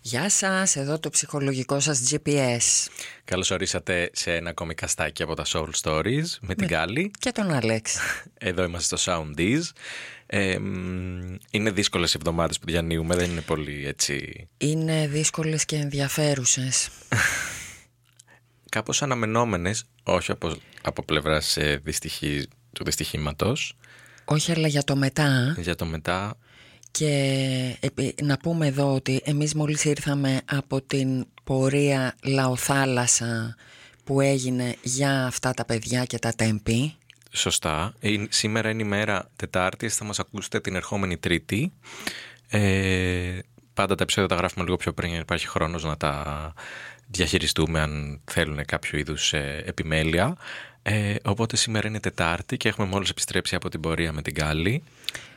Γεια σας, εδώ το ψυχολογικό σας GPS. Καλώς ορίσατε σε ένα ακόμη καστάκι από τα Soul Stories με την Κάλλη. Και τον Άλεξ. Εδώ είμαστε στο Soundies. Ε, μ, είναι δύσκολες εβδομάδες που διανύουμε, δεν είναι πολύ έτσι... Είναι δύσκολες και ενδιαφέρουσες. Κάπως αναμενόμενες, όχι από, από πλευράς ε, δυστυχή, του δυστυχήματος. Όχι αλλά για το μετά. Για το μετά, Και επί- να πούμε εδώ ότι εμείς μόλις ήρθαμε από την πορεία Λαοθάλασσα που έγινε για αυτά τα παιδιά και τα τέμπη. σωστά. Ε, σήμερα είναι η μέρα Τετάρτη, θα μας ακούσετε την ερχόμενη Τρίτη. Ε, πάντα τα επεισόδια τα γράφουμε λίγο πιο πριν, για να υπάρχει χρόνος να τα διαχειριστούμε αν θέλουν κάποιο είδους ε, επιμέλεια. Ε, οπότε σήμερα είναι Τετάρτη και έχουμε μόλις επιστρέψει από την πορεία με την Κάλλη.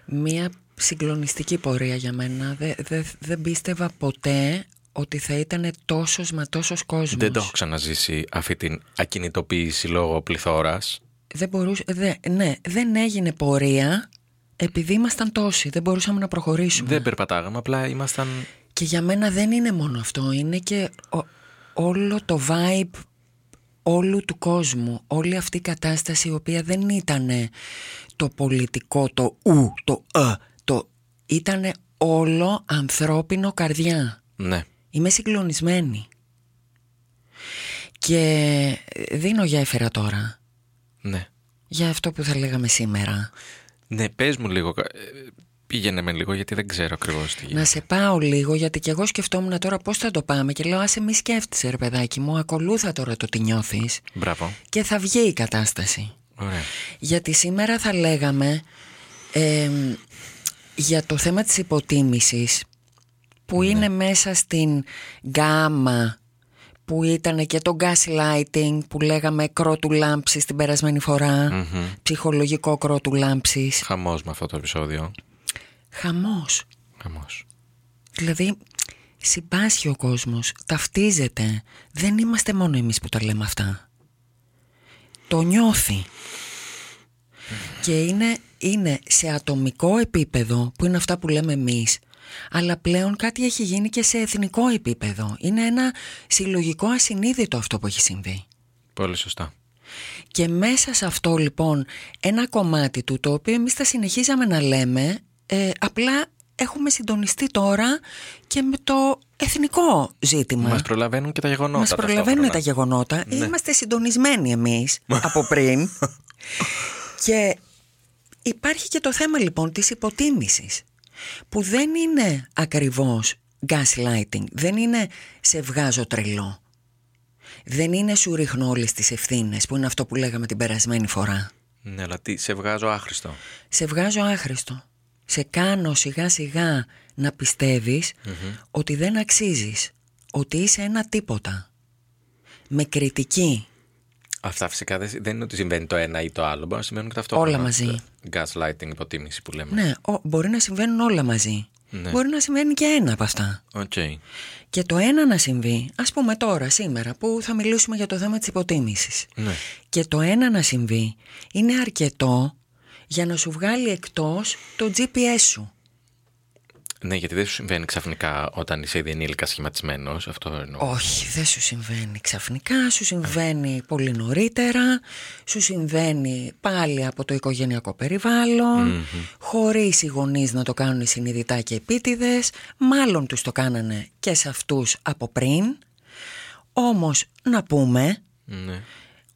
Μία συγκλονιστική πορεία για μένα. Δεν δε, δεν πίστευα ποτέ ότι θα ήταν τόσος μα τόσος κόσμος. Δεν το έχω ξαναζήσει αυτή την ακινητοποίηση λόγω πληθώρας. δεν μπορούσε, δε, ναι, δεν έγινε πορεία επειδή ήμασταν τόσοι, δεν μπορούσαμε να προχωρήσουμε. Δεν περπατάγαμε, απλά ήμασταν... Και για μένα δεν είναι μόνο αυτό, είναι και ο- όλο το vibe όλου του κόσμου, όλη αυτή η κατάσταση η οποία δεν ήταν το πολιτικό, το ου, το ε, το ήταν όλο ανθρώπινο καρδιά. Ναι. Είμαι συγκλονισμένη. Και δίνω γέφυρα τώρα Ναι. για αυτό που θα λέγαμε σήμερα. Ναι, πες μου λίγο, ε, πήγαινε με λίγο γιατί δεν ξέρω ακριβώς τι Να γίνεται. σε πάω λίγο γιατί και εγώ σκεφτόμουν τώρα πώς θα το πάμε και λέω άσε μη σκέφτεσαι ρε παιδάκι μου ακολούθα τώρα το τι νιώθεις Μπράβο. και θα βγει η κατάσταση. Ωραία. Γιατί σήμερα θα λέγαμε εμ, για το θέμα της υποτίμησης που είναι μέσα στην γκάμα που ήταν και το gaslighting που λέγαμε κρότου λάμψης την περασμένη φορά, ψυχολογικό κρότου λάμψης. Χαμός με αυτό το επεισόδιο. Χαμός. Χαμός. Δηλαδή συμπάσχει ο κόσμος, ταυτίζεται. Δεν είμαστε μόνο εμείς που τα λέμε αυτά. Το νιώθει. Και είναι, είναι σε ατομικό επίπεδο που είναι αυτά που λέμε εμείς αλλά πλέον κάτι έχει γίνει και σε εθνικό επίπεδο. Είναι ένα συλλογικό ασυνείδητο αυτό που έχει συμβεί. Πολύ σωστά. Και μέσα σε αυτό λοιπόν ένα κομμάτι του το οποίο εμείς θα συνεχίζαμε να λέμε ε, απλά έχουμε συντονιστεί τώρα και με το εθνικό ζήτημα. Μας προλαβαίνουν και τα γεγονότα. Μας προλαβαίνουν τα ταυτόχρονα. γεγονότα. Είμαστε συντονισμένοι εμείς από πριν. και υπάρχει και το θέμα λοιπόν της υποτίμησης που δεν είναι ακριβώς gaslighting, δεν είναι σε βγάζω τρελό. Δεν είναι σου ρίχνω όλες τις ευθύνες που είναι αυτό που λέγαμε την περασμένη φορά. Ναι, αλλά τι, σε βγάζω άχρηστο. Σε βγάζω άχρηστο. Σε κάνω σιγά σιγά να πιστευεις ότι δεν αξίζεις. Ότι είσαι ένα τίποτα. Με κριτική. Αυτά φυσικά δεν, δεν είναι ότι συμβαίνει το ένα ή το άλλο. Μπορεί να συμβαίνουν και ταυτόχρονα. Όλα μαζί. Gaslighting, υποτίμηση που λέμε. Ναι, ο- μπορεί να συμβαίνουν όλα μαζί. Ναι. Μπορεί να συμβαίνει και ένα από αυτά. Οκ. Και το ένα να συμβεί, ας πούμε τώρα, σήμερα, που θα μιλήσουμε για το θέμα της υποτίμησης. Ναι. Και το ένα να συμβεί είναι αρκετό για να σου βγάλει εκτός το GPS σου. Ναι, γιατί δεν σου συμβαίνει ξαφνικά όταν είσαι ήδη ενήλικα σχηματισμένος. Αυτό εννοώ. Όχι, δεν σου συμβαίνει ξαφνικά, σου συμβαίνει πολύ νωρίτερα, σου συμβαίνει πάλι από το οικογενειακό περιβάλλον, χωρίς οι γονείς να το κάνουν συνειδητά και επίτηδες, μάλλον τους το κάνανε και σε αυτούς από πριν. Όμως να πούμε Ναι.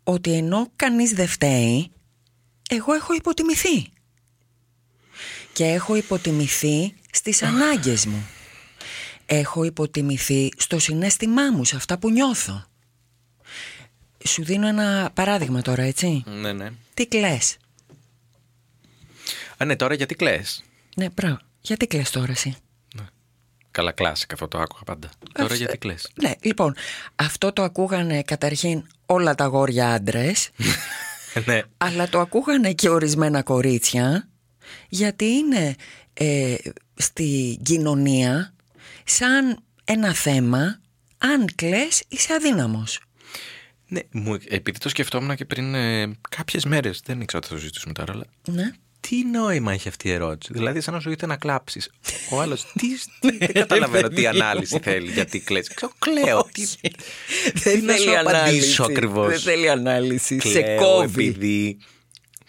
ότι ενώ κανείς δεν φταίει, εγώ έχω υποτιμηθεί. Και έχω υποτιμηθεί στις ανάγκες μου. Έχω υποτιμηθεί στο συνέστημά μου, σε αυτά που νιώθω. Σου δίνω ένα παράδειγμα τώρα, έτσι; Ναι, ναι. Τι κλαις; Α, ναι, τώρα γιατί κλε. Ναι, μπράβο. Γιατί κλαις τώρα εσύ; Καλά, κλάσικα αυτό το άκουγα πάντα. Τώρα Αυτό- γιατί κλε. Ναι, λοιπόν, αυτό το ακούγανε καταρχήν όλα τα γόρια άντρες. ναι. Αλλά το ακούγανε και ορισμένα κορίτσια γιατί είναι ε, στη κοινωνία σαν ένα θέμα αν κλαις είσαι αδύναμος. Ναι, μου, επειδή το σκεφτόμουν και πριν ε, κάποιες μέρες, δεν ήξερα ότι θα το συζητήσουμε τώρα, αλλά Ναι. τι νόημα έχει αυτή η ερώτηση; Δηλαδή, σαν να σου ήρθε να κλάψεις. Ο άλλος, τι, τι, δεν καταλαβαίνω τι ανάλυση θέλει, γιατί κλαις. Ξέρω, κλαίω. Τι, Δεν να σου απαντήσω ακριβώς; Δεν θέλει ανάλυση. Σε κλαίω κόβει. επειδή.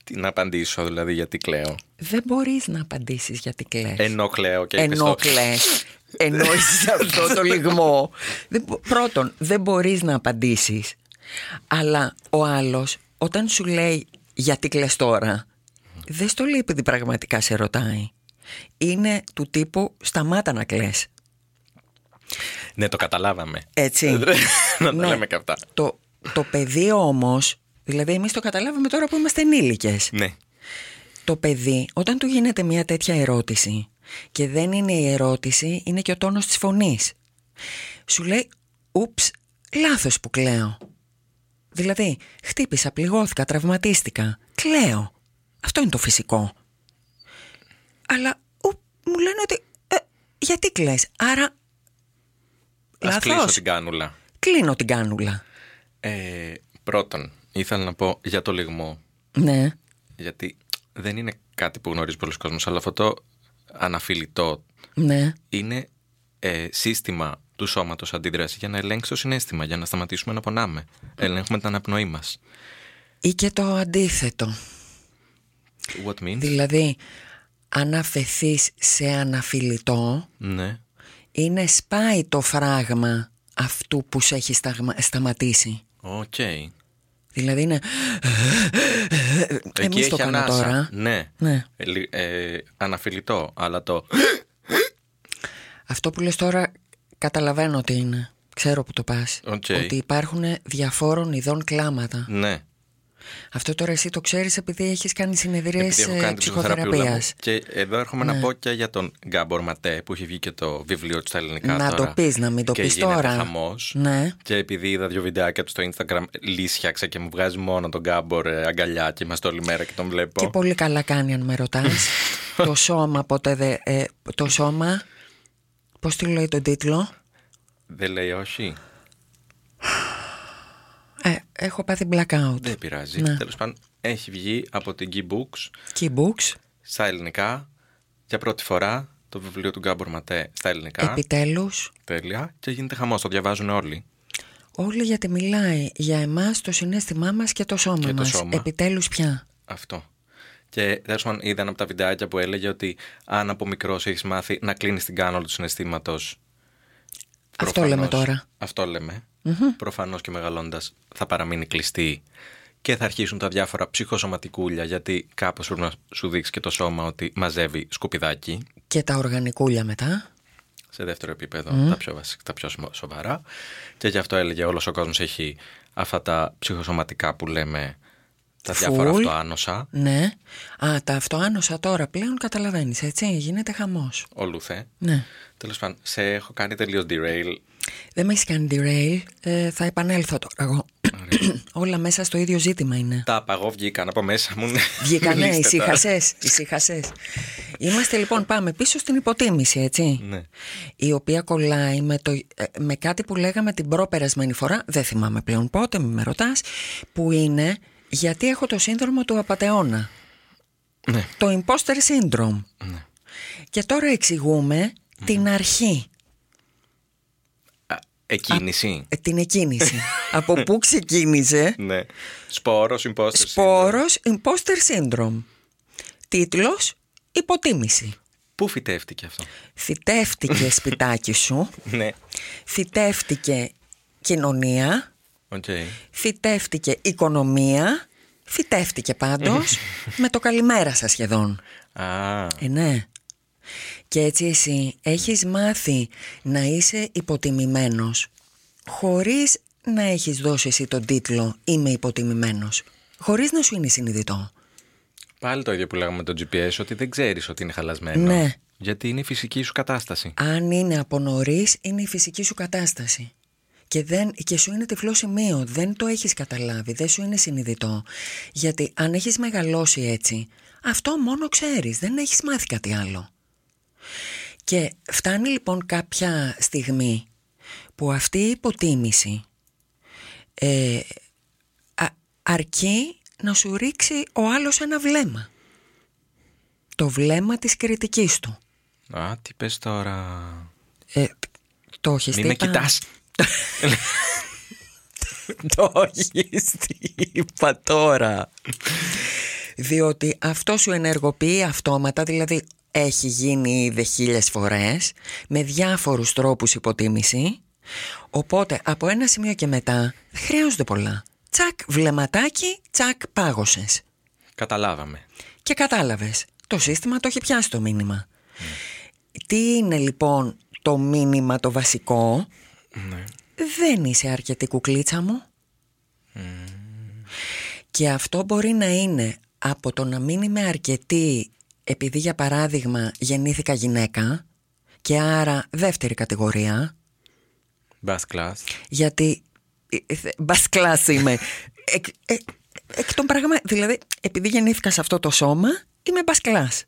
Τι να απαντήσω, δηλαδή, γιατί κλαίω; Δεν μπορείς να απαντήσεις γιατί κλαις. Ενώ κλαίω και Ενώ είπες το- κλαις. Ενώ είσαι σε αυτό το λιγμό. Δεν μπο- πρώτον, δεν μπορείς να απαντήσεις. Αλλά ο άλλος, όταν σου λέει γιατί κλαις τώρα, δεν στο λέει επειδή πραγματικά σε ρωτάει. Είναι του τύπου σταμάτα να κλαις. Ναι, το καταλάβαμε. Έτσι. να τα Ναι. λέμε και αυτά. Το, το παιδί όμως, δηλαδή εμείς το καταλάβαμε τώρα που είμαστε ενήλικες. Ναι. Το παιδί, όταν του γίνεται μια τέτοια ερώτηση και δεν είναι η ερώτηση, είναι και ο τόνος της φωνής. Σου λέει, ούψ, λάθος που κλαίω. Δηλαδή, χτύπησα, πληγώθηκα, τραυματίστηκα. Κλαίω. Αυτό είναι το φυσικό. Αλλά ου, μου λένε ότι, «Ε, γιατί κλαις; Άρα, Ας κλείσω λάθος. την κάνουλα. Κλείνω την κάνουλα. Ε, πρώτον, ήθελα να πω για το λιγμό. Ναι. Γιατί δεν είναι κάτι που γνωρίζει πολλοί κόσμος, αλλά αυτό το αναφιλητό Ναι. είναι ε, σύστημα του σώματος αντίδραση για να ελέγξει το συνέστημα, για να σταματήσουμε να πονάμε. Ελέγχουμε την αναπνοή μας. Ή και το αντίθετο. What means? Δηλαδή, αν αφεθείς σε αναφιλητό, Ναι. είναι σπάει το φράγμα αυτού που σε έχει σταγμα- σταματήσει. Οκ. Δηλαδή είναι... Εκεί Εμείς το έχει κάνω ανάσα. τώρα. Ναι. Ναι. Ε, λι- ε, αναφιλητό, αλλά το... Αυτό που λες τώρα καταλαβαίνω ότι είναι. Ξέρω που το πας. Οκ. Ότι υπάρχουν διαφόρων ειδών κλάματα. Ναι. Αυτό τώρα εσύ το ξέρεις επειδή έχεις κάνει συνεδρίες Επειδή έχω ε, κάνει την ψυχοθεραπείας μου. ψυχοθεραπείας. Και εδώ έρχομαι να πω και για τον Γκάμπορ Ματέ που έχει βγει και το βιβλίο του στα ελληνικά Να τώρα. το πεις, να μην το και πεις γίνεται τώρα. χαμός. Ναι. Και επειδή είδα δύο βιντεάκια του στο Instagram, λύσσαξε και μου βγάζει μόνο τον Γκάμπορ ε, αγκαλιά και είμαστε όλη μέρα και τον βλέπω. Και πολύ καλά κάνει αν με ρωτάς. το σώμα ποτέ δεν... ε, το σώμα... Πώς τη λέει τον τίτλο; Δεν λέει όχι. Ε, έχω πάθει blackout. Δεν πειράζει. Ναι. Τέλος πάντων, έχει βγει από την Key Books Key Books. στα ελληνικά για πρώτη φορά το βιβλίο του Γκάμπορ Ματέ στα ελληνικά. Επιτέλους. Τέλεια. Και γίνεται χαμός, το διαβάζουν όλοι. Όλοι γιατί μιλάει για εμάς το συνέστημά μας και το σώμα Και το μας. σώμα. Επιτέλους πια. Αυτό. Και τέλος πάντων, είδα ένα από τα βιντεάκια που έλεγε ότι αν από μικρός έχεις μάθει να κλείνεις την κάνολα του συναισθήματος. Αυτό λέμε τώρα. Αυτό λέμε. Προφανώς και μεγαλώντας θα παραμείνει κλειστή και θα αρχίσουν τα διάφορα ψυχοσωματικούλια γιατί κάπως πρέπει να σου δείξει και το σώμα ότι μαζεύει σκουπιδάκι. Και τα οργανικούλια μετά. Σε δεύτερο επίπεδο, τα, πιο βασικά, τα πιο σο- σοβαρά. Και γι' αυτό έλεγε όλος ο κόσμος έχει αυτά τα ψυχοσωματικά που λέμε τα διάφορα Φουλ. αυτοάνοσα. Ναι. Α, τα αυτοάνοσα τώρα πλέον καταλαβαίνεις, έτσι. Γίνεται χαμός. Ολούθε. Ναι. Τέλος πάντων, σε έχω κάνει τελείως derail. Δεν με έχεις κάνει derail. Ε, θα επανέλθω τώρα εγώ. Όλα μέσα στο ίδιο ζήτημα είναι. Τα απαγώ βγήκαν από μέσα μου. Βγήκανε, Μιλήστε τώρα. ησύχασες, ησύχασες. Είμαστε λοιπόν, πάμε πίσω στην υποτίμηση, έτσι. Ναι. Η οποία κολλάει με, το, ε, με κάτι που λέγαμε την προπερασμένη φορά, δεν θυμάμαι πλέον πότε, μην με ρωτάς, που είναι γιατί έχω το σύνδρομο του απατεώνα. Ναι. Το imposter syndrome. Και τώρα εξηγούμε την αρχή, Α, Εκκίνηση. ε, την εκκίνηση. Από πού ξεκίνησε; Ναι. Σπόρος, imposter. Σπόρος imposter syndrome. Τίτλος υποτίμηση. Πού φυτεύτηκε αυτό; Φυτεύτηκε σπιτάκι σου, Ναι. φυτεύτηκε κοινωνία, Οκ. φυτεύτηκε οικονομία, φυτεύτηκε πάντως με το καλημέρα σας σχεδόν. Α, Ε, ναι. Και έτσι εσύ έχεις μάθει να είσαι υποτιμημένος χωρίς να έχεις δώσει εσύ τον τίτλο «Είμαι υποτιμημένος». Χωρίς να σου είναι συνειδητό. πάλι το ίδιο που λέγαμε με το GPS, ότι δεν ξέρεις ότι είναι χαλασμένο. Ναι. Γιατί είναι η φυσική σου κατάσταση. Αν είναι από νωρίς, είναι η φυσική σου κατάσταση. Και, δεν, και σου είναι τυφλό σημείο, δεν το έχεις καταλάβει, δεν σου είναι συνειδητό. Γιατί αν έχεις μεγαλώσει έτσι, αυτό μόνο ξέρεις, δεν έχεις μάθει κάτι άλλο. Και φτάνει λοιπόν κάποια στιγμή που αυτή η υποτίμηση ε, αρκεί να σου ρίξει ο άλλος ένα βλέμμα. Το βλέμμα της κριτικής του. Α, τι πες τώρα. Ε, το έχεις Μην με είπα. κοιτάς. το έχεις είπα τώρα. Διότι αυτό σου ενεργοποιεί αυτόματα, δηλαδή έχει γίνει ήδη χίλιες φορές, με διάφορους τρόπους υποτίμηση, οπότε από ένα σημείο και μετά δεν χρειάζονται πολλά. Τσακ βλεμματάκι, τσακ πάγωσες. Καταλάβαμε. Και κατάλαβες, το σύστημα το έχει πιάσει το μήνυμα. Τι είναι λοιπόν το μήνυμα το βασικό, Ναι. δεν είσαι αρκετή κουκλίτσα μου. Και αυτό μπορεί να είναι από το να μην είμαι αρκετή επειδή για παράδειγμα γεννήθηκα γυναίκα και άρα δεύτερη κατηγορία Bass class. γιατί μπας κλάση είμαι. Εκ, ε, εκ των πραγμάτων δηλαδή επειδή γεννήθηκα σε αυτό το σώμα είμαι μπας κλάς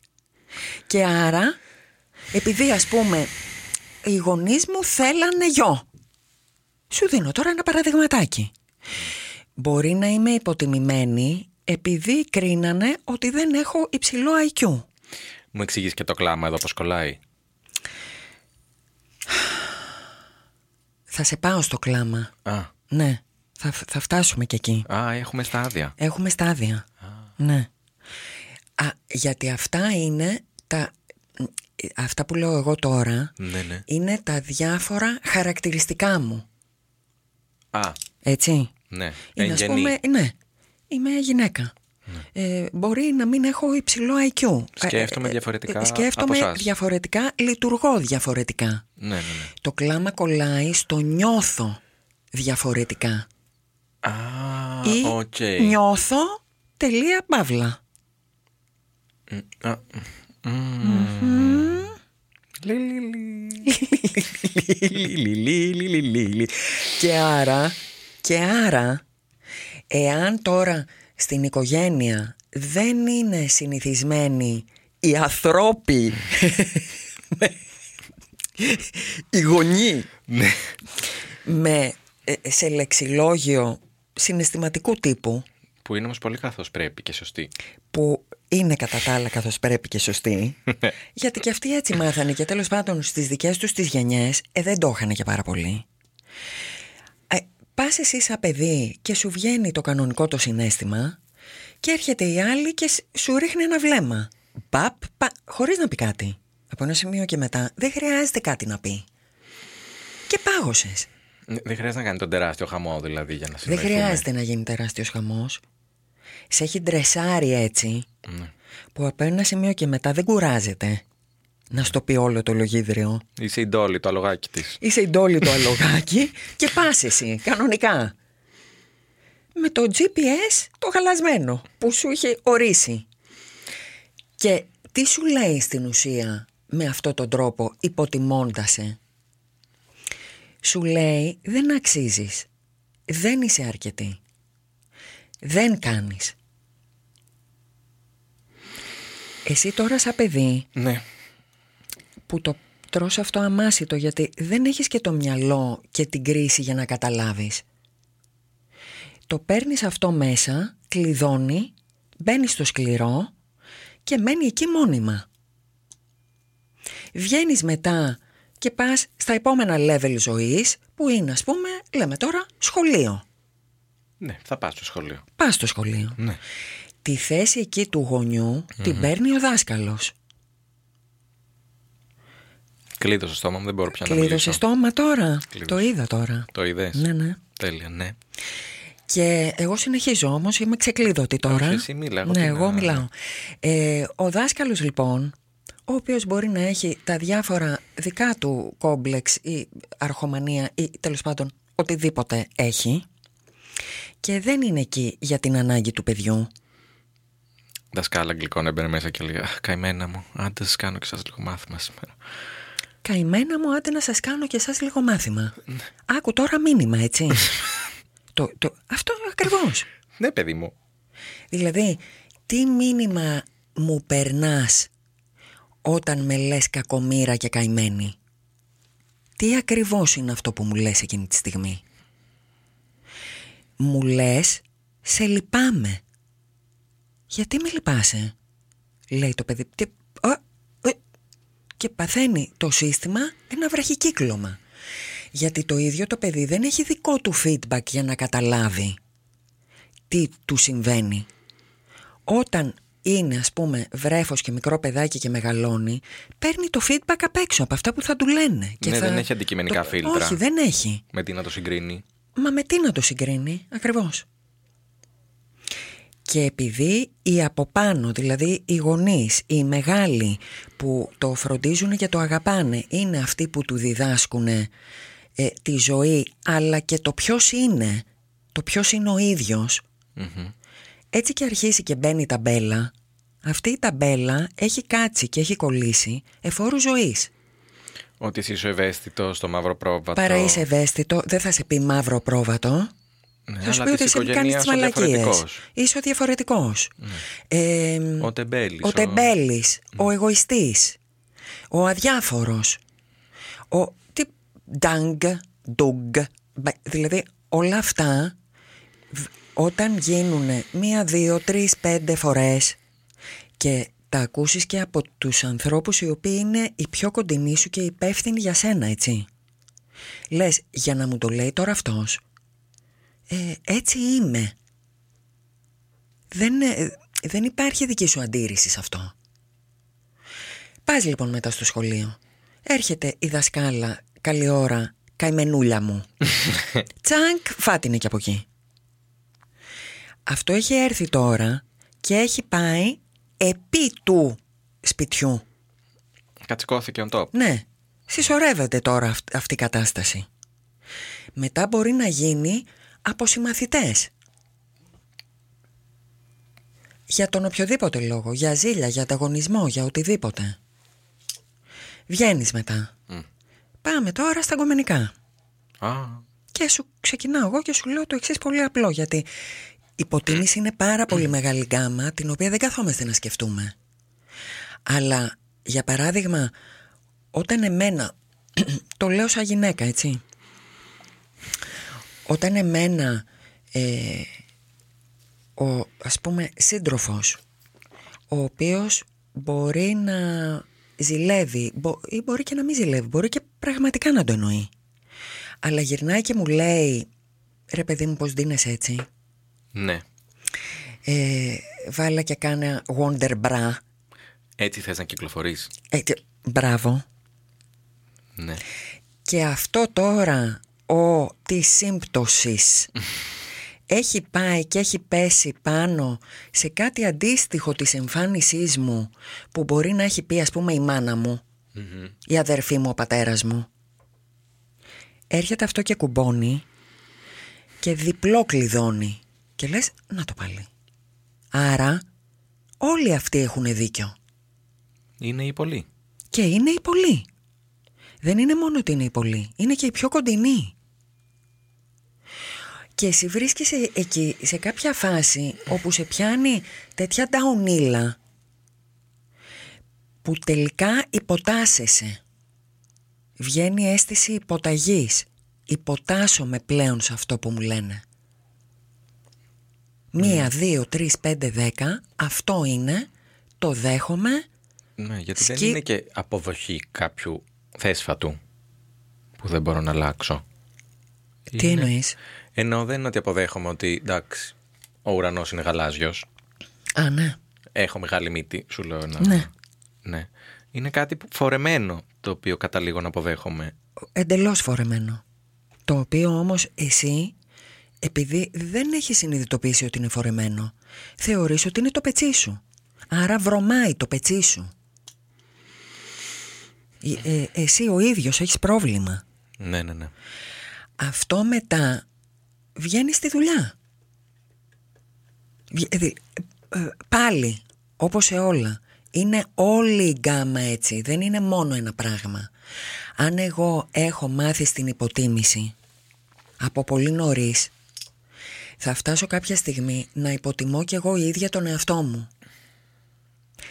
και άρα επειδή ας πούμε οι γονείς μου θέλανε γιο σου δίνω τώρα ένα παραδειγματάκι. Μπορεί να είμαι υποτιμημένη επειδή κρίνανε ότι δεν έχω υψηλό IQ Μου εξηγείς και το κλάμα εδώ πως κολλάει. θα σε πάω στο κλάμα Α, ναι θα, θα φτάσουμε και εκεί α έχουμε στάδια. Έχουμε στάδια. Ναι. Α, γιατί αυτά είναι τα... Αυτά που λέω εγώ τώρα Ναι, ναι. είναι τα διάφορα χαρακτηριστικά μου. Α, Έτσι. ναι. Είναι ας Εγγενή. πούμε, ναι, είμαι γυναίκα. Ε, μπορεί να μην έχω υψηλό IQ. Σκέφτομαι διαφορετικά Σκέφτομαι από εσάς. διαφορετικά, λειτουργώ διαφορετικά. Ναι, ναι, ναι. Το κλάμα κολλάει στο νιώθω διαφορετικά. Α, Ή οκ. νιώθω τελεία παύλα. Α, μ. Λι, λι, λι. και άρα, και άρα, εάν τώρα στην οικογένεια δεν είναι συνηθισμένοι οι ανθρώποι, οι γονεί, Ναι. με, ε, σε λεξιλόγιο συναισθηματικού τύπου, Που είναι όμως πολύ καθώς πρέπει και σωστή. που είναι κατά τα άλλα καθώς πρέπει και σωστή γιατί και αυτοί έτσι μάθανε και τέλος πάντων στις δικές τους τις γενιές ε, δεν το είχαν και πάρα πολύ ε, πας εσύ σαν παιδί και σου βγαίνει το κανονικό το συνέστημα και έρχεται η άλλη και σ- σου ρίχνει ένα βλέμμα. Παπ, πα, χωρίς να πει κάτι. Από ένα σημείο και μετά δεν χρειάζεται κάτι να πει. Και πάγωσες. Δεν χρειάζεται να κάνει τον τεράστιο χαμό δηλαδή για να δεν συνοηθούμε. χρειάζεται να γίνει τεράστιος χαμός. Σε έχει ντρεσάρει έτσι Ναι. που από ένα σημείο και μετά δεν κουράζεται να στο πει όλο το λογίδριο. Είσαι η ντόλη, το αλογάκι της. Είσαι η ντόλη το αλογάκι και πας εσύ, κανονικά. Με το GPS το γαλασμένο που σου είχε ορίσει. Και τι σου λέει στην ουσία με αυτόν τον τρόπο υποτιμώντας σε. Σου λέει δεν αξίζεις, δεν είσαι αρκετή, δεν κάνεις. Εσύ τώρα σαν παιδί Ναι. Που το τρως αυτό αμάσιτο γιατί δεν έχεις και το μυαλό και την κρίση για να καταλάβεις. Το παίρνεις αυτό μέσα, κλειδώνει, μπαίνεις στο σκληρό και μένει εκεί μόνιμα. Βγαίνεις μετά και πας στα επόμενα level ζωής που είναι ας πούμε, λέμε τώρα, σχολείο. Ναι, θα πας στο σχολείο. Πας στο σχολείο. Ναι. Τη θέση εκεί του γονιου την παίρνει ο δάσκαλος. Κλείδωσε το στόμα μου, δεν μπορώ πια να Κλείδωσε μιλήσω. στόμα τώρα. Κλείδωσε. Το είδα τώρα. Το είδες. Ναι, ναι. Τέλεια, ναι. Και εγώ συνεχίζω όμως, είμαι ξεκλείδωτη τώρα. Όχι, εσύ μίλα, εγώ Ναι, τι εγώ να- μιλάω. Ε, ο δάσκαλος λοιπόν, ο οποίος μπορεί να έχει τα διάφορα δικά του κόμπλεξ ή αρχομανία ή τέλος πάντων οτιδήποτε έχει και δεν είναι εκεί για την ανάγκη του παιδιού. Δασκάλα αγγλικών έμπαινε μέσα και λέει «Αχ, Καημένα μου, άντε σας κάνω και σας λίγο μάθημα σήμερα. Καημένα μου, άντε να σας κάνω και εσάς λίγο μάθημα. Άκου τώρα μήνυμα, έτσι. το, το, αυτό ακριβώς. Ναι, παιδί μου. Δηλαδή, τι μήνυμα μου περνάς όταν με λες κακομήρα και καημένη; Τι ακριβώς είναι αυτό που μου λες εκείνη τη στιγμή; Μου λες, σε λυπάμαι. Γιατί με λυπάσαι, λέει το παιδί. Τι, α, ε, και παθαίνει το σύστημα ένα βραχικύκλωμα. Γιατί το ίδιο το παιδί δεν έχει δικό του feedback για να καταλάβει τι του συμβαίνει. Όταν είναι ας πούμε βρέφος και μικρό παιδάκι και μεγαλώνει παίρνει το feedback απ' έξω από αυτά που θα του λένε και ναι, θα... δεν έχει αντικειμενικά το... φίλτρα. όχι δεν έχει Με τι να το συγκρίνει; μα με τι να το συγκρίνει ακριβώς και επειδή οι από πάνω, δηλαδή οι γονείς, οι μεγάλοι που το φροντίζουν και το αγαπάνε είναι αυτοί που του διδάσκουν ε, τη ζωή αλλά και το ποιος είναι, το ποιος είναι ο ίδιος Μμμ. έτσι και αρχίσει και μπαίνει η ταμπέλα, αυτή η ταμπέλα έχει κάτσει και έχει κολλήσει εφόρου ζωής. Ότι εσύ είσαι ευαίσθητο στο μαύρο πρόβατο. Παρά είσαι ευαίσθητο, δεν θα σε πει μαύρο πρόβατο. Ναι, θα σου αλλά πει ότι της εσύ κάνεις οικογένειας τις ο μαλακίες. διαφορετικός. Είσαι ο διαφορετικός. Ε, Ο τεμπέλης. ο τεμπέλης, ο εγωιστής, ο αδιάφορος, ο τι, ντάγκ, ντούγκ, μπα- δηλαδή όλα αυτά β- όταν γίνουν μία, δύο, τρεις, πέντε φορές και τα ακούσεις και από τους ανθρώπους οι οποίοι είναι οι πιο κοντινοί σου και υπεύθυνοι για σένα, έτσι. Λες, για να μου το λέει τώρα αυτός, ε, έτσι είμαι. Δεν, ε, δεν υπάρχει δική σου αντίρρηση σε αυτό. Πας λοιπόν μετά στο σχολείο. Έρχεται η δασκάλα, καλή ώρα, καημενούλια μου. Τσάνκ, φάτινε και από εκεί. Αυτό έχει έρθει τώρα και έχει πάει επί του σπιτιού. Κατσικώθηκε on top. Ναι, συσσωρεύεται τώρα αυ- αυτή η κατάσταση. Μετά μπορεί να γίνει από συμμαθητές. Για τον οποιοδήποτε λόγο, για ζήλια, για ανταγωνισμό, για οτιδήποτε. Βγαίνεις μετά. Μμ. Πάμε τώρα στα γκομενικά. Α, Και σου ξεκινάω εγώ και σου λέω το εξής πολύ απλό. Γιατί η υποτίμηση είναι πάρα πολύ μεγάλη γκάμα την οποία δεν καθόμαστε να σκεφτούμε. Αλλά για παράδειγμα, όταν εμένα. το λέω σαν γυναίκα, έτσι. Όταν εμένα ε, ο ας πούμε σύντροφος ο οποίος μπορεί να ζηλεύει μπο- ή μπορεί και να μην ζηλεύει, μπορεί και πραγματικά να το εννοεί. Αλλά γυρνάει και μου λέει ρε παιδί μου πως δίνεσαι έτσι; Ναι. ε, βάλα και κάνε wonder bra Έτσι θες να κυκλοφορείς. ε, τε- μπράβο Ναι. και αυτό τώρα ο της σύμπτωσης έχει πάει και έχει πέσει πάνω σε κάτι αντίστοιχο της εμφάνισής μου που μπορεί να έχει πει ας πούμε η μάνα μου Μμμ. η αδερφή μου, ο πατέρας μου. Έρχεται αυτό και κουμπώνει και διπλό κλειδώνει. Και λες, να το πάλι. Άρα όλοι αυτοί έχουν δίκιο. Είναι οι πολλοί. Και είναι οι πολλοί. Δεν είναι μόνο ότι είναι οι πολλοί, είναι και οι πιο κοντινοί. Και εσύ βρίσκεσαι εκεί σε κάποια φάση όπου σε πιάνει τέτοια νταουνίλα που τελικά υποτάσσεσαι. Βγαίνει αίσθηση υποταγής. Υποτάσσομαι πλέον σε αυτό που μου λένε. Μία, δύο, τρεις, πέντε, δέκα. Αυτό είναι. Το δέχομαι. Ναι, γιατί Σκι- δεν είναι και αποδοχή κάποιου θέσφατου που δεν μπορώ να αλλάξω. Τι Είναι- εννοείς; Ενώ δεν είναι ότι αποδέχομαι ότι εντάξει, ο ουρανός είναι γαλάζιος. Α, ναι. Έχω μεγάλη μύτη, σου λέω ένα. Ναι. ναι. Είναι κάτι που- φορεμένο το οποίο καταλήγω να αποδέχομαι. Εντελώς φορεμένο. Το οποίο όμως εσύ, επειδή δεν έχεις συνειδητοποιήσει ότι είναι φορεμένο, θεωρείς ότι είναι το πετσί σου. Άρα βρωμάει το πετσί σου. Ε, ε, εσύ ο ίδιος έχεις πρόβλημα. Ναι, ναι, ναι. Αυτό μετά βγαίνει στη δουλειά. Βγε- δη- ε, ε, πάλι, όπως σε όλα, Είναι όλη η γκάμα έτσι, δεν είναι μόνο ένα πράγμα. Αν εγώ έχω μάθει στην υποτίμηση από πολύ νωρίς, θα φτάσω κάποια στιγμή να υποτιμώ κι εγώ η ίδια τον εαυτό μου.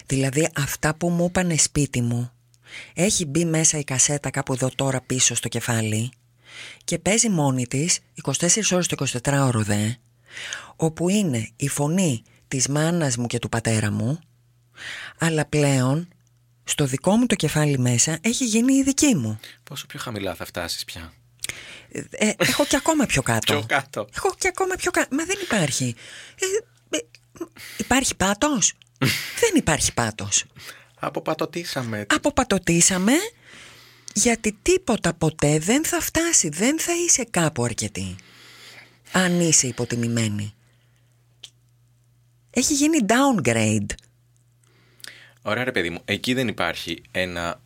Δηλαδή αυτά που μου είπανε σπίτι μου έχει μπει μέσα η κασέτα κάπου εδώ τώρα πίσω στο κεφάλι και παίζει μόνη της 24 ώρες το 24ωρο δε όπου είναι η φωνή της μάνας μου και του πατέρα μου αλλά πλέον στο δικό μου το κεφάλι μέσα έχει γίνει η δική μου. Πόσο πιο χαμηλά θα φτάσεις πια; Ε, έχω και ακόμα πιο κάτω. Πιο κάτω. Έχω και ακόμα πιο κάτω. Μα δεν υπάρχει. Ε, ε, υπάρχει πάτος; δεν υπάρχει πάτος. Αποπατωτήσαμε. Αποπατωτήσαμε γιατί τίποτα ποτέ δεν θα φτάσει. Δεν θα είσαι κάπου αρκετή. Αν είσαι υποτιμημένη. Έχει γίνει downgrade. Ωραία ρε παιδί μου, εκεί δεν υπάρχει ένα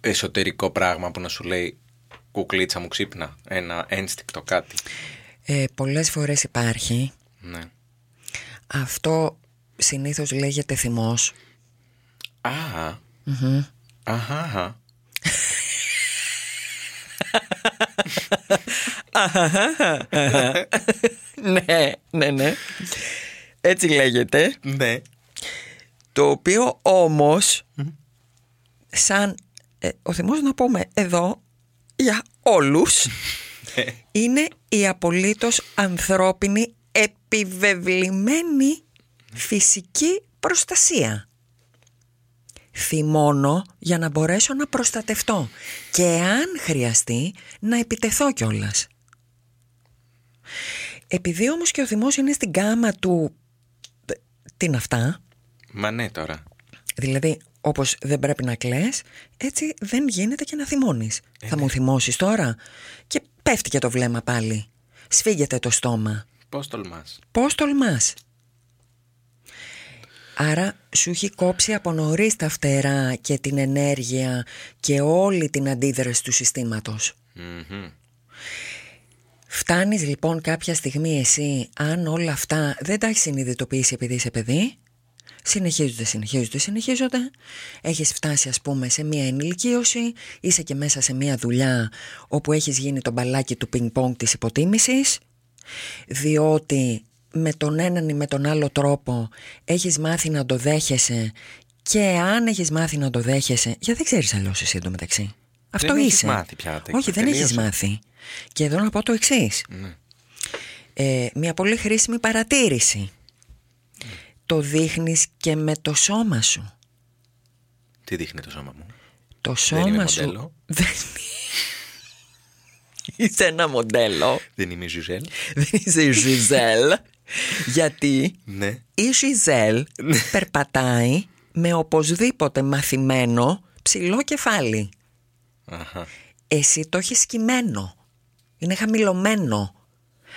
εσωτερικό πράγμα που να σου λέει κουκλίτσα μου ξύπνα, ένα ένστικτο κάτι. Ε, πολλές φορές υπάρχει. Ναι. Αυτό συνήθως λέγεται θυμός. Α, αχα, αχα. Ναι, ναι, ναι. Έτσι λέγεται. Ναι. Το οποίο όμως, σαν ε, ο θυμός να πούμε εδώ, για όλους, είναι η απολύτως ανθρώπινη επιβεβλημένη φυσική προστασία. Θυμώνω για να μπορέσω να προστατευτώ και αν χρειαστεί να επιτεθώ κιόλας. Επειδή όμως και ο θυμός είναι στην κάμα του... Τι είναι αυτά, Μα ναι τώρα. Δηλαδή, όπως δεν πρέπει να κλαις, έτσι δεν γίνεται και να θυμώνεις. Θα μου θυμώσεις τώρα και πέφτει και το βλέμμα πάλι. Σφίγγεται το στόμα. Πώς τολμάς. Πώς τολμάς. Άρα σου έχει κόψει από νωρίς τα φτερά και την ενέργεια και όλη την αντίδραση του συστήματος. Μμμ. Φτάνεις λοιπόν κάποια στιγμή εσύ αν όλα αυτά δεν τα έχεις συνειδητοποιήσει επειδή είσαι παιδί Συνεχίζονται, συνεχίζονται, συνεχίζονται Έχεις φτάσει ας πούμε σε μια ενηλικίωση Είσαι και μέσα σε μια δουλειά όπου έχεις γίνει το μπαλάκι του πινκ πονγκ της υποτίμησης Διότι με τον έναν ή με τον άλλο τρόπο έχεις μάθει να το δέχεσαι και αν έχεις μάθει να το δέχεσαι γιατί δεν ξέρεις αλλιώς εσύ εντωμεταξύ αυτό Δεν έχεις είσαι. μάθει πια, τε- Όχι, δεν έχεις τελείωσε. μάθει. Και εδώ να πω το εξής. Ναι. Ε, μια πολύ χρήσιμη παρατήρηση. Το δείχνεις και με το σώμα σου. Τι δείχνει το σώμα μου; Το είμαι σώμα σου μοντέλο. δεν είσαι ένα μοντέλο. Δεν είμαι η Ζιζέλ. Δεν είσαι η Ζιζέλ. Γιατί Ναι. η Ζιζέλ περπατάει με οπωσδήποτε μαθημένο ψηλό κεφάλι. Αχα. Εσύ το έχεις σκυμμένο. Είναι χαμηλωμένο.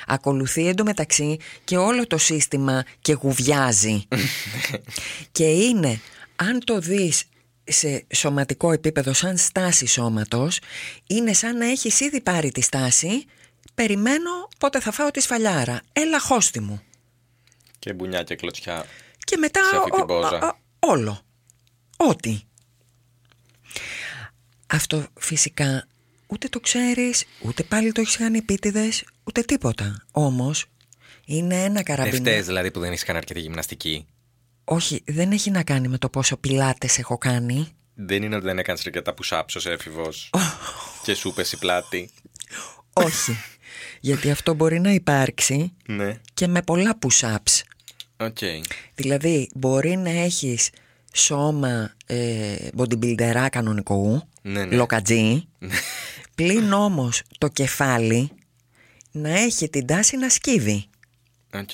Ακολουθεί εντωμεταξύ και όλο το σύστημα και γουβιάζει. και είναι, αν το δεις σε σωματικό επίπεδο σαν στάση σώματος, είναι σαν να έχεις ήδη πάρει τη στάση, περιμένω πότε θα φάω τη σφαλιάρα. Έλα χώστη μου. Και μπουνιά και κλωτσιά. Και μετά Σε αυτή την ο- πόζα. ο- ο- όλο. Ό,τι. Αυτό φυσικά ούτε το ξέρεις, ούτε πάλι το έχεις κάνει επίτηδες, ούτε τίποτα. Όμως είναι ένα Δεν καραμπινί. φταίς δηλαδή που δεν έχεις κάνει αρκετή γυμναστική. Όχι, δεν έχει να κάνει με το πόσο πιλάτες έχω κάνει. Δεν είναι ότι δεν έκανες αρκετά push-ups ως έφηβος. και σου πες η πλάτη. Όχι. Γιατί αυτό μπορεί να υπάρξει Ναι. και με πολλά push-ups. Οκ. Δηλαδή μπορεί να έχεις σώμα ε, bodybuilder ά κανονικού, Ναι, ναι. λοκατζή, πλην όμως το κεφάλι να έχει την τάση να σκύβει. Οκ.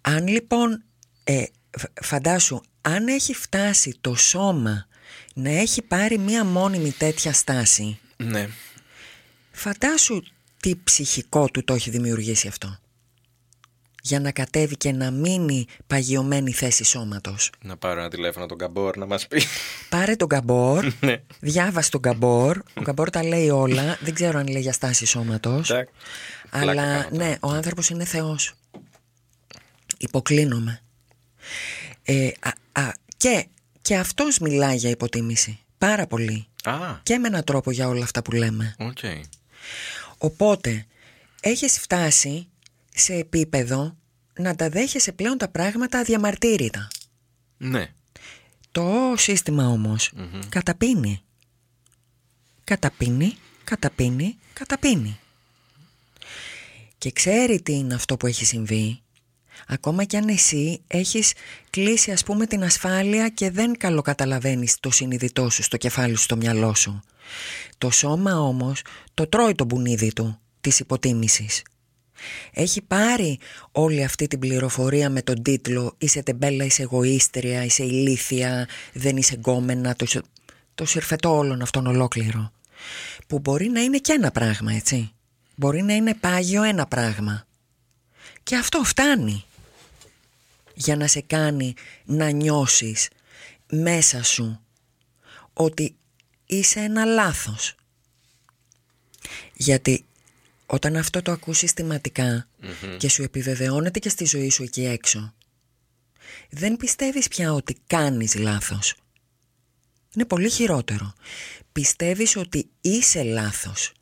Αν λοιπόν, ε, φ- φαντάσου, αν έχει φτάσει το σώμα να έχει πάρει μία μόνιμη τέτοια στάση, Ναι. φαντάσου τι ψυχικό του το έχει δημιουργήσει αυτό. Για να κατέβει και να μείνει παγιωμένη θέση σώματος. Να πάρω ένα τηλέφωνο τον Καμπόρ να μας πει. Πάρε τον Γκαμπόρ, Ναι. διάβασε τον Γκαμπόρ. Ο Γκαμπόρ τα λέει όλα. Δεν ξέρω αν λέει για στάση σώματος. Εντάξει. Πλάκα Αλλά κάνω τώρα. ναι, ο άνθρωπος είναι θεός. Υποκλίνομαι. Ε, α- Και, και αυτός μιλάει για υποτίμηση. Πάρα πολύ. Α, Και με έναν τρόπο για όλα αυτά που λέμε. οκ. Οπότε, έχεις φτάσει σε επίπεδο να τα δέχεσαι πλέον τα πράγματα αδιαμαρτύρητα. Ναι. Το σύστημα όμως καταπίνει. Καταπίνει, καταπίνει, καταπίνει. Και ξέρει τι είναι αυτό που έχει συμβεί. Ακόμα κι αν εσύ έχεις κλείσει ας πούμε την ασφάλεια και δεν καλοκαταλαβαίνεις το συνειδητό σου στο κεφάλι σου, στο μυαλό σου. Το σώμα όμως το τρώει το μπουνίδι του της υποτίμησης. Έχει πάρει όλη αυτή την πληροφορία με τον τίτλο «Είσαι τεμπέλα, είσαι εγωίστρια, είσαι ηλίθια, δεν είσαι γκόμενα», το, σ- το συρφετό όλων αυτών ολόκληρο. Που μπορεί να είναι και ένα πράγμα, έτσι. Μπορεί να είναι πάγιο ένα πράγμα. Και αυτό φτάνει για να σε κάνει να νιώσεις μέσα σου ότι είσαι ένα λάθος. Γιατί όταν αυτό το ακούς συστηματικά και σου επιβεβαιώνεται και στη ζωή σου εκεί έξω, δεν πιστεύεις πια ότι κάνεις λάθος. Είναι πολύ χειρότερο. Πιστεύεις ότι είσαι λάθος.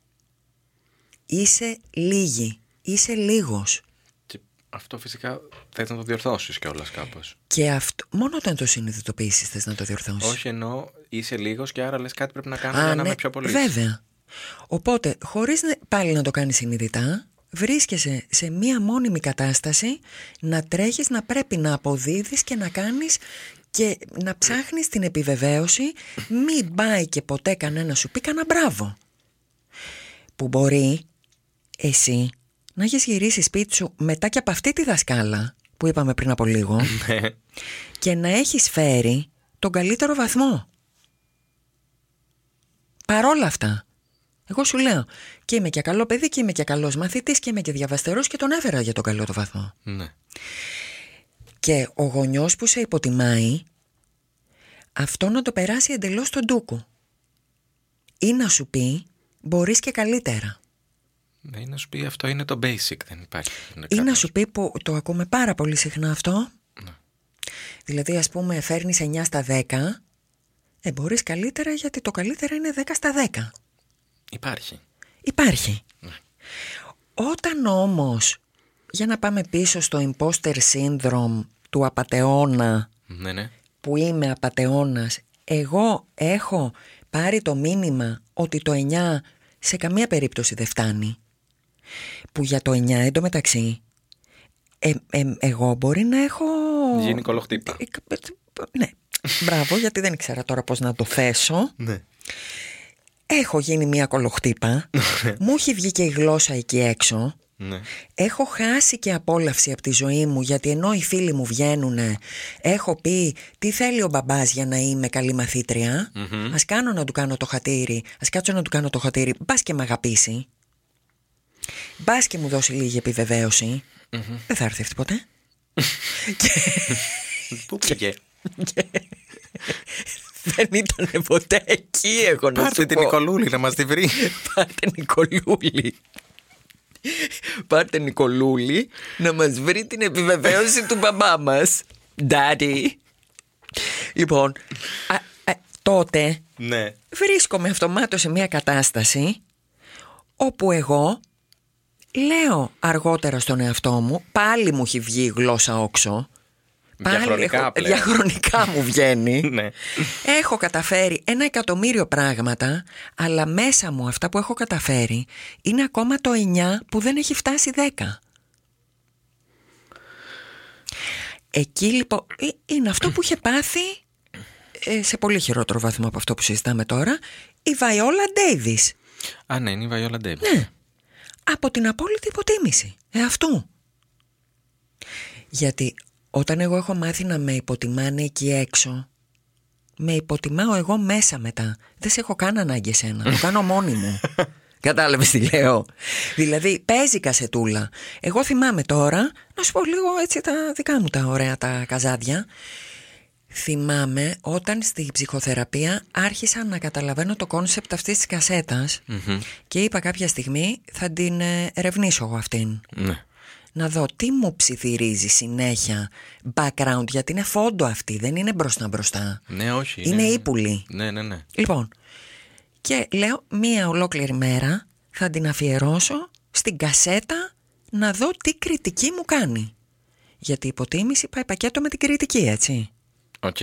Είσαι λίγη. Είσαι λίγος. Και αυτό φυσικά θες να το διορθώσεις κιόλας κάπως. Και αυτό, μόνο όταν το συνειδητοποιήσεις θες να το διορθώσεις. Όχι εννοώ είσαι λίγος και άρα λες κάτι πρέπει να κάνω Α, για να ναι, είμαι πιο πολύ. Βέβαια. Οπότε, χωρίς να- πάλι να το κάνεις συνειδητά, βρίσκεσαι σε μία μόνιμη κατάσταση να τρέχεις, να πρέπει να αποδίδεις και να κάνεις και να ψάχνεις την επιβεβαίωση μην πάει και ποτέ κανένα σου πει κανένα μπράβο. Που μπορεί εσύ να έχεις γυρίσει σπίτι σου μετά και από αυτή τη δασκάλα που είπαμε πριν από λίγο Ναι. και να έχεις φέρει τον καλύτερο βαθμό. Παρόλα αυτά, εγώ σου λέω και είμαι και καλό παιδί και είμαι και καλός μαθητής και είμαι και διαβαστερός και τον έφερα για τον καλό το βαθμό. ναι. Και ο γονιός που σε υποτιμάει, αυτό να το περάσει εντελώς στον ντούκου. Ή να σου πει, μπορείς και καλύτερα. Ναι, ή να σου πει αυτό είναι το basic, δεν υπάρχει. Είναι Ή να κάποιος- σου πει που το ακούμε πάρα πολύ συχνά αυτό. Ναι. Δηλαδή ας πούμε φέρνεις 9 στα 10, ε, μπορείς καλύτερα γιατί το καλύτερα είναι 10 στα 10. Υπάρχει. Υπάρχει. Όταν όμως, για να πάμε πίσω στο imposter syndrome του απατεώνα, Ναι, ναι. που είμαι απατεώνας, εγώ έχω πάρει το μήνυμα ότι το 9 σε καμία περίπτωση δεν φτάνει. Που για το 9 εντωμεταξύ, ε, ε, εγώ μπορεί να έχω... Γίνει κολοχτύπα. Ε, ε, Ναι, μπράβο, γιατί δεν ήξερα τώρα πώς να το θέσω. Ναι. Έχω γίνει μία κολοχτύπα. μου έχει βγει και η γλώσσα εκεί έξω. ναι. Έχω χάσει και απόλαυση από τη ζωή μου γιατί ενώ οι φίλοι μου βγαίνουν έχω πει τι θέλει ο μπαμπάς για να είμαι καλή μαθήτρια; Ας κάνω να του κάνω το χατήρι ας κάτσω να του κάνω το χατήρι μπας και με αγαπήσει μπας και μου δώσει λίγη επιβεβαίωση δεν θα έρθει αυτή ποτέ Πού πήγε; δεν ήταν ποτέ εκεί εγώ να Πάρτε σου την πω. Νικολούλη να μας τη βρει. Πάρτε Νικολούλη. Πάρτε Νικολούλη να μας βρει την επιβεβαίωση του μπαμπά μας. Daddy. Λοιπόν, α, α, τότε ναι. βρίσκομαι αυτομάτως σε μια κατάσταση όπου εγώ λέω αργότερα στον εαυτό μου, πάλι μου έχει βγει η γλώσσα όξο. Πάλι Διαχρονικά έχω- πλέον. διαχρονικά μου βγαίνει. Ναι. Έχω καταφέρει ένα εκατομμύριο πράγματα, αλλά μέσα μου αυτά που έχω καταφέρει είναι ακόμα το 9 που δεν έχει φτάσει 10. Εκεί λοιπόν ε, είναι αυτό που είχε πάθει ε, σε πολύ χειρότερο βαθμό από αυτό που συζητάμε τώρα η Βαϊόλα Ντέιβις Α, ναι, είναι η Βαϊόλα Ντέβι. ναι. Από την απόλυτη υποτίμηση εαυτού. Γιατί όταν εγώ έχω μάθει να με υποτιμάνε εκεί έξω, με υποτιμάω εγώ μέσα μετά. Δεν σε έχω καν ανάγκη εσένα. Το κάνω μόνη μου. Κατάλαβες τι λέω. Δηλαδή παίζει κασετούλα. Εγώ θυμάμαι τώρα, να σου πω λίγο έτσι τα δικά μου τα ωραία τα καζάδια. Θυμάμαι όταν στη ψυχοθεραπεία άρχισα να καταλαβαίνω το concept αυτής της κασέτας και είπα κάποια στιγμή θα την ε, ερευνήσω εγώ αυτήν. Ναι. να δω τι μου ψιθυρίζει συνέχεια background, γιατί είναι φόντο αυτή, δεν είναι μπροστά μπροστά. Ναι, όχι. Είναι ύπουλη. Ναι, ναι, ναι. Λοιπόν, και λέω μία ολόκληρη μέρα θα την αφιερώσω στην κασέτα να δω τι κριτική μου κάνει. Γιατί η υποτίμηση πάει πακέτο με την κριτική, έτσι. Οκ.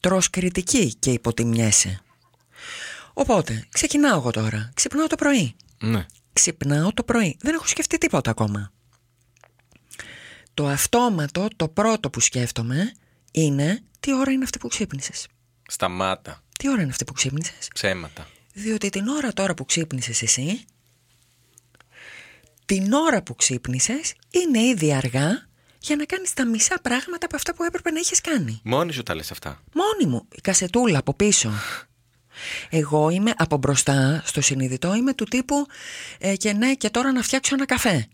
Τρως κριτική και υποτιμιέσαι. Οπότε, ξεκινάω εγώ τώρα. Ξυπνάω το πρωί. Ναι. Ξυπνάω το πρωί. Δεν έχω σκεφτεί τίποτα ακόμα. Το αυτόματο, το πρώτο που σκέφτομαι είναι τι ώρα είναι αυτή που ξύπνησες. Σταμάτα. Τι ώρα είναι αυτή που ξύπνησες; Ψέματα. Διότι την ώρα τώρα που ξύπνησες εσύ, την ώρα που ξύπνησες είναι ήδη αργά για να κάνεις τα μισά πράγματα από αυτά που έπρεπε να έχεις κάνει. Μόνη σου τα λες αυτά. Μόνη μου, η κασετούλα από πίσω. Εγώ είμαι από μπροστά στο συνειδητό, είμαι του τύπου ε, και ναι και τώρα να φτιάξω ένα καφέ.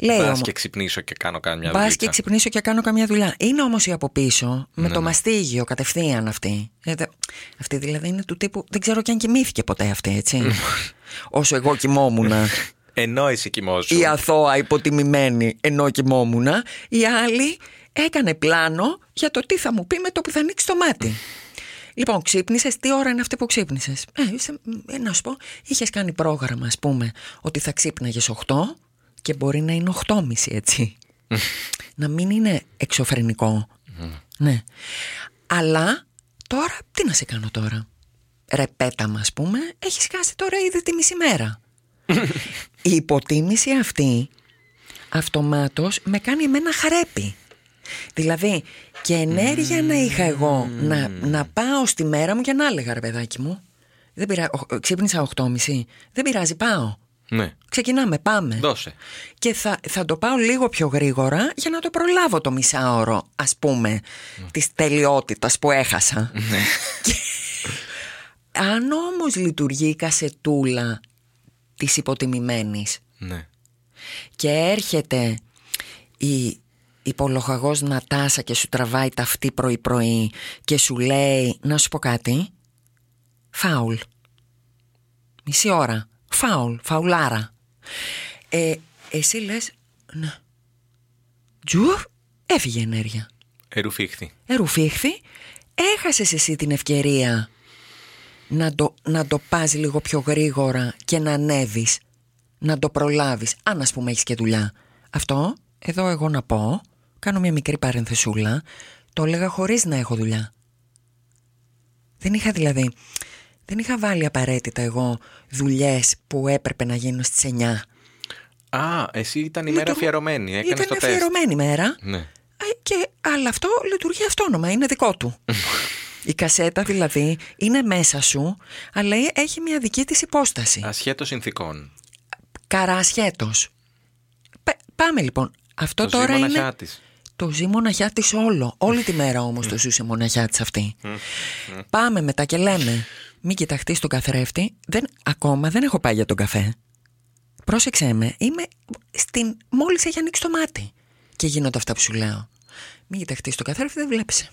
Λέει Μπας όμως, και ξυπνήσω και κάνω κάμια Πα δουλειά. και ξυπνήσω και κάνω καμιά δουλειά. Είναι όμως η από πίσω, με το μαστίγιο κατευθείαν αυτή. Ε, δε- αυτή δηλαδή είναι του τύπου. Δεν ξέρω και αν κοιμήθηκε ποτέ αυτή, έτσι. Όσο εγώ κοιμόμουν. Ενώ εσύ κοιμόσου. η αθώα υποτιμημένη ενώ κοιμόμουν. Η άλλη έκανε πλάνο για το τι θα μου πει με το που θα ανοίξει το μάτι. Λοιπόν, ξύπνησες; Τι ώρα είναι αυτή που ξύπνησες; Ε, είσαι, ε, να σου πω, είχες κάνει πρόγραμμα, ας πούμε, ότι θα ξύπναγες 8 και μπορεί να είναι 8.30 έτσι. να μην είναι εξωφρενικό. ναι. Αλλά τώρα, τι να σε κάνω τώρα; Ρεπέτα μας πούμε, έχεις χάσει τώρα ήδη τη μισή μέρα. Η υποτίμηση αυτή αυτομάτως με κάνει εμένα χαρέπι. Δηλαδή και ενέργεια να είχα εγώ να, να πάω στη μέρα μου και να έλεγα ρε παιδάκι μου. Δεν πειρά, ο- ξύπνησα 8.30. Δεν πειράζει, πάω. Ναι. Ξεκινάμε, πάμε. Δώσε. Και θα, θα το πάω λίγο πιο γρήγορα για να το προλάβω το μισάωρο, ας πούμε, της τελειότητας που έχασα. Και αν όμως λειτουργεί η κασετούλα της υποτιμημένης. Ναι. και έρχεται η υπολογαγός Νατάσα και σου τραβάει τα αυτή πρωί πρωί και σου λέει να σου πω κάτι. Φάουλ. Μισή ώρα. Φάουλ, φαουλάρα. Ε, εσύ λες ναι τζουφ έφυγε η ενέργεια. Ερουφίχθη. ερουφίχθη έχασες εσύ την ευκαιρία να το, να το πας λίγο πιο γρήγορα και να ανέβεις να το προλάβεις αν ας πούμε έχεις και δουλειά αυτό εδώ εγώ να πω κάνω μια μικρή παρενθεσούλα το έλεγα χωρίς να έχω δουλειά δεν είχα δηλαδή δεν είχα βάλει απαραίτητα εγώ δουλειές που έπρεπε να γίνουν στις 9 Α, εσύ ήταν η μέρα Λειτουργ- αφιερωμένη. Έκανες ήταν το τεστ. αφιερωμένη μέρα Ναι. ε, και, αλλά αυτό λειτουργεί αυτόνομα, είναι δικό του. Η κασέτα δηλαδή είναι μέσα σου, αλλά έχει μια δική της υπόσταση. Ασχέτως συνθήκων. Καρά ασχέτως. Πε- πάμε λοιπόν. Αυτό Το τώρα ζει είναι... μοναχιά της. Το ζει μοναχιά της όλο. Όλη τη μέρα όμως το ζούσε μοναχιά της αυτή. Πάμε μετά και λέμε, μην κοιταχτείς τον καθρέφτη. Δεν, ακόμα δεν έχω πάει για τον καφέ. Πρόσεξέ με, είμαι στην... μόλις έχει ανοίξει το μάτι. Και γίνονται αυτά που σου λέω. Μην κοιταχτείς τον καθρέφτη, δεν βλέπεις.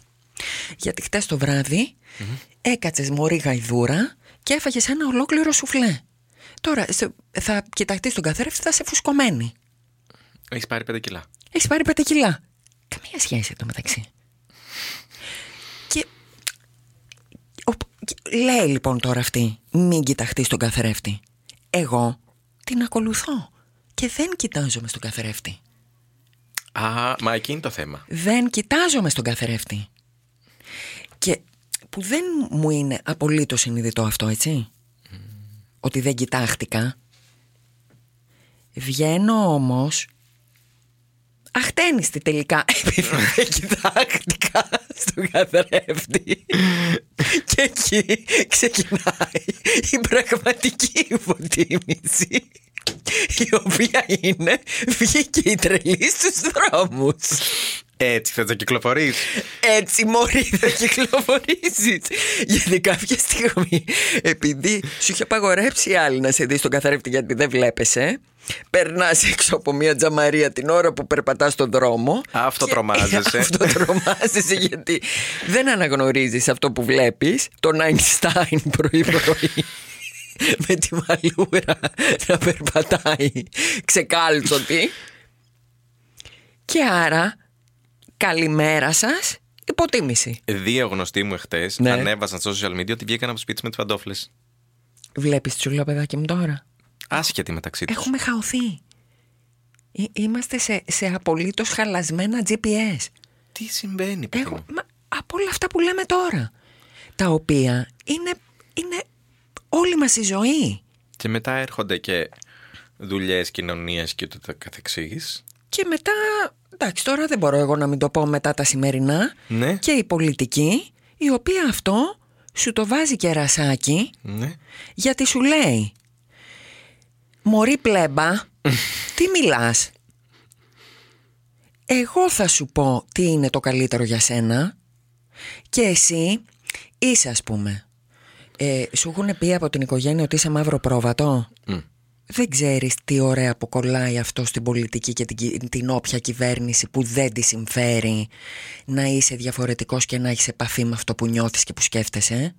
Γιατί χτες το βράδυ έκατσες μωρή γαϊδούρα και έφαγες ένα ολόκληρο σουφλέ. Τώρα σε- θα κοιταχτείς τον καθρέφτη, θα σε φουσκωμένη. Έχεις πάρει πέντε κιλά. Έχεις πάρει πέντε κιλά. Καμία σχέση εδώ μεταξύ. Και. ο- και- λέει λοιπόν τώρα αυτή, μην κοιταχτείς στον καθρέφτη. Εγώ την ακολουθώ και δεν κοιτάζομαι στον καθρέφτη. Α, μα εκεί είναι το θέμα. Δεν κοιτάζομαι στον καθρέφτη. Και που δεν μου είναι απολύτως συνειδητό αυτό, έτσι. Ότι δεν κοιτάχτηκα. Βγαίνω όμως αχτένιστη τελικά επειδή δεν κοιτάχτηκα στον καθρέφτη. Και εκεί ξεκινάει η πραγματική υποτίμηση η οποία είναι βγήκε η τρελή στους δρόμους. Έτσι θες να κυκλοφορείς. Έτσι μωρή θα κυκλοφορήσεις Γιατί κάποια στιγμή Επειδή σου είχε απαγορέψει η άλλη να σε δει στον καθρέφτη Γιατί δεν βλέπεσαι Περνάς έξω από μια τζαμαρία την ώρα που περπατάς στον δρόμο Αυτό και- τρομάζεσαι. Αυτό τρομάζεσαι γιατί δεν αναγνωρίζεις αυτό που βλέπεις Τον Einstein πρωί πρωί με τη μαλλούρα να περπατάει ξεκάλτσοτη. Και άρα, καλημέρα σας, υποτίμηση. Δύο γνωστοί μου εχθές Ναι. ανέβασαν στο social media ότι βγήκαν από το σπίτι με τις παντόφλες. Βλέπεις τι σου λέω παιδάκι μου τώρα; Άσχετοι μεταξύ τους. Έχουμε χαωθεί. Εί- Είμαστε σε, σε απολύτως χαλασμένα GPS. Τι συμβαίνει, παιδί Έχω, μου; μα, από όλα αυτά που λέμε τώρα. Τα οποία είναι, είναι όλη μας η ζωή. Και μετά έρχονται και δουλειές, κοινωνίες και το καθεξής. Και μετά, εντάξει τώρα δεν μπορώ εγώ να μην το πω μετά τα σημερινά. Ναι. Και η πολιτική, η οποία αυτό σου το βάζει κερασάκι Ναι. γιατί σου λέει Μωρή πλέμπα, τι μιλάς; Εγώ θα σου πω τι είναι το καλύτερο για σένα Και εσύ είσαι ας πούμε ε, Σου έχουν πει από την οικογένεια ότι είσαι μαύρο πρόβατο; Μμ. Δεν ξέρεις τι ωραία που κολλάει αυτό στην πολιτική και την, κυ- την όποια κυβέρνηση που δεν τη συμφέρει να είσαι διαφορετικός και να έχεις επαφή με αυτό που νιώθεις και που σκέφτεσαι.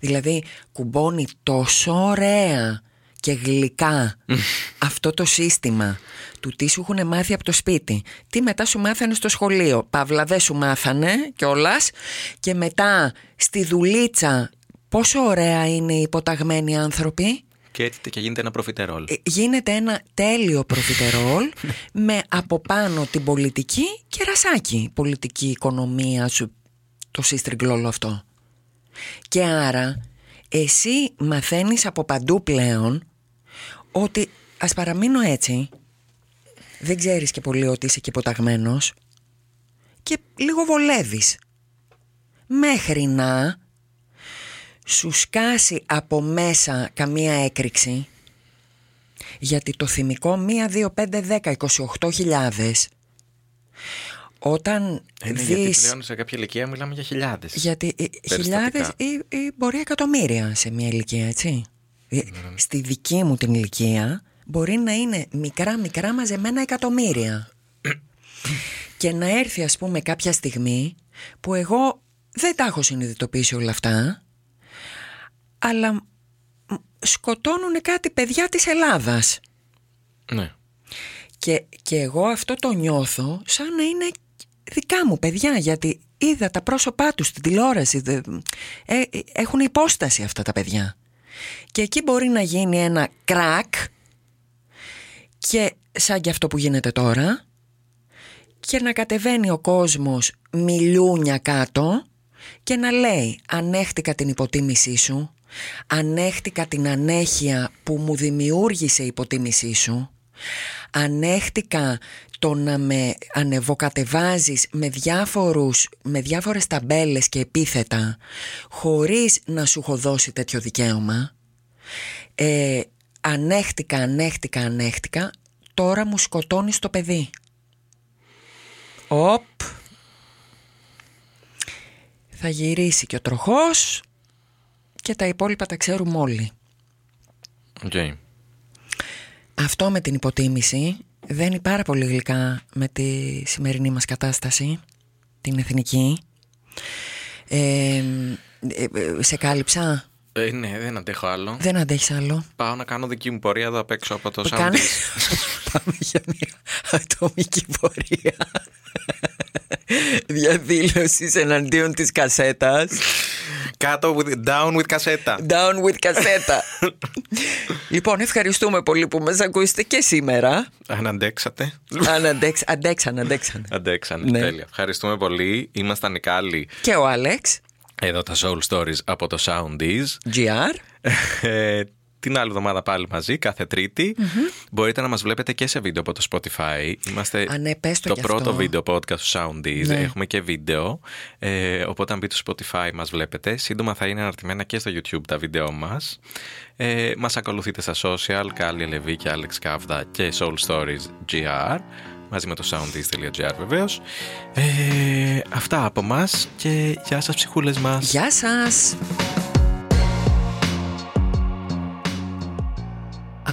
Δηλαδή κουμπώνει τόσο ωραία και γλυκά αυτό το σύστημα του τι σου έχουν μάθει από το σπίτι, τι μετά σου μάθανε στο σχολείο, παύλα δεν σου μάθανε κιόλας και μετά στη δουλίτσα πόσο ωραία είναι οι υποταγμένοι άνθρωποι; Και έρχεται και γίνεται ένα προφιτερόλ. Ε, γίνεται ένα τέλειο προφιτερόλ με από πάνω την πολιτική και ρασάκι. Πολιτική οικονομία σου, το σύστριγγλ όλο αυτό. Και άρα εσύ μαθαίνεις από παντού πλέον ότι ας παραμείνω έτσι, δεν ξέρεις και πολύ ότι είσαι και υποταγμένος και λίγο βολεύεις. Μέχρι να σου σκάσει από μέσα καμία έκρηξη; Γιατί το θυμικό 1, 2, 5, 10, 28 χιλιάδες όταν Ε, ναι, γιατί δεις πλέον σε κάποια ηλικία μιλάμε για χιλιάδες. γιατί ε, χιλιάδες ή, ή μπορεί εκατομμύρια σε μια ηλικία, έτσι. Ε, Στη δική μου την ηλικία μπορεί να είναι μικρά μικρά μαζεμένα εκατομμύρια. και να έρθει ας πούμε κάποια στιγμή που εγώ δεν τα έχω συνειδητοποιήσει όλα αυτά αλλά μ, σκοτώνουν κάτι παιδιά της Ελλάδας. Ναι. Και, και εγώ αυτό το νιώθω σαν να είναι δικά μου παιδιά γιατί είδα τα πρόσωπά τους στην τηλεόραση δε- ε, ε, έχουν υπόσταση αυτά τα παιδιά και εκεί μπορεί να γίνει ένα κρακ και σαν και αυτό που γίνεται τώρα και να κατεβαίνει ο κόσμος μιλούνια κάτω και να λέει ανέχτηκα την υποτίμησή σου ανέχτηκα την ανέχεια που μου δημιούργησε η υποτίμησή σου. Ανέχτηκα το να με ανεβοκατεβάζεις με, διάφορους, με διάφορες ταμπέλες και επίθετα χωρίς να σου έχω δώσει τέτοιο δικαίωμα. Ε, ανέχτηκα, ανέχτηκα, ανέχτηκα. Τώρα μου σκοτώνεις το παιδί. Οπ. Θα γυρίσει και ο τροχός και τα υπόλοιπα τα ξέρουμε όλοι Οκ. αυτό με την υποτίμηση δένει πάρα πολύ γλυκά με τη σημερινή μας κατάσταση, την εθνική. Ε, ε, ε, σε κάλυψα, Ε, ναι, δεν αντέχω άλλο. δεν αντέχεις άλλο; Πάω να κάνω δική μου πορεία εδώ απ' έξω από το Κάνε- Soundees. Πάμε για μια ατομική πορεία διαδήλωσης εναντίον της κασέτας. Κάτω with, down with κασέτα. Down with κασέτα. λοιπόν, ευχαριστούμε πολύ που μας ακούσετε και σήμερα. Αν αντέξατε. Αν αντέξ, αντέξαν, αντέξαν. Αντέξανε. Ναι. Τέλεια. Ευχαριστούμε πολύ. Ήμασταν οι Κάλλοι. Και ο Άλεξ, Εδώ τα Soul Stories από το Soundees. GR. Ε, την άλλη εβδομάδα πάλι μαζί, κάθε Τρίτη. Μπορείτε να μας βλέπετε και σε βίντεο από το Spotify. Είμαστε Α, ναι, πες το το κι πρώτο αυτό. βίντεο podcast του Soundees. Ναι. Έχουμε και βίντεο. Ε, οπότε αν μπείτε στο Spotify μας βλέπετε. Σύντομα θα είναι αναρτημένα και στο YouTube τα βίντεο μας. Ε, μας ακολουθείτε στα social, Κάλλη Ελεβή και Alex Κάβδα και Soul Stories GR. Μαζί με το soundees.gr βεβαίως. Ε, αυτά από μας και γεια σας ψυχούλες μας. Γεια σας!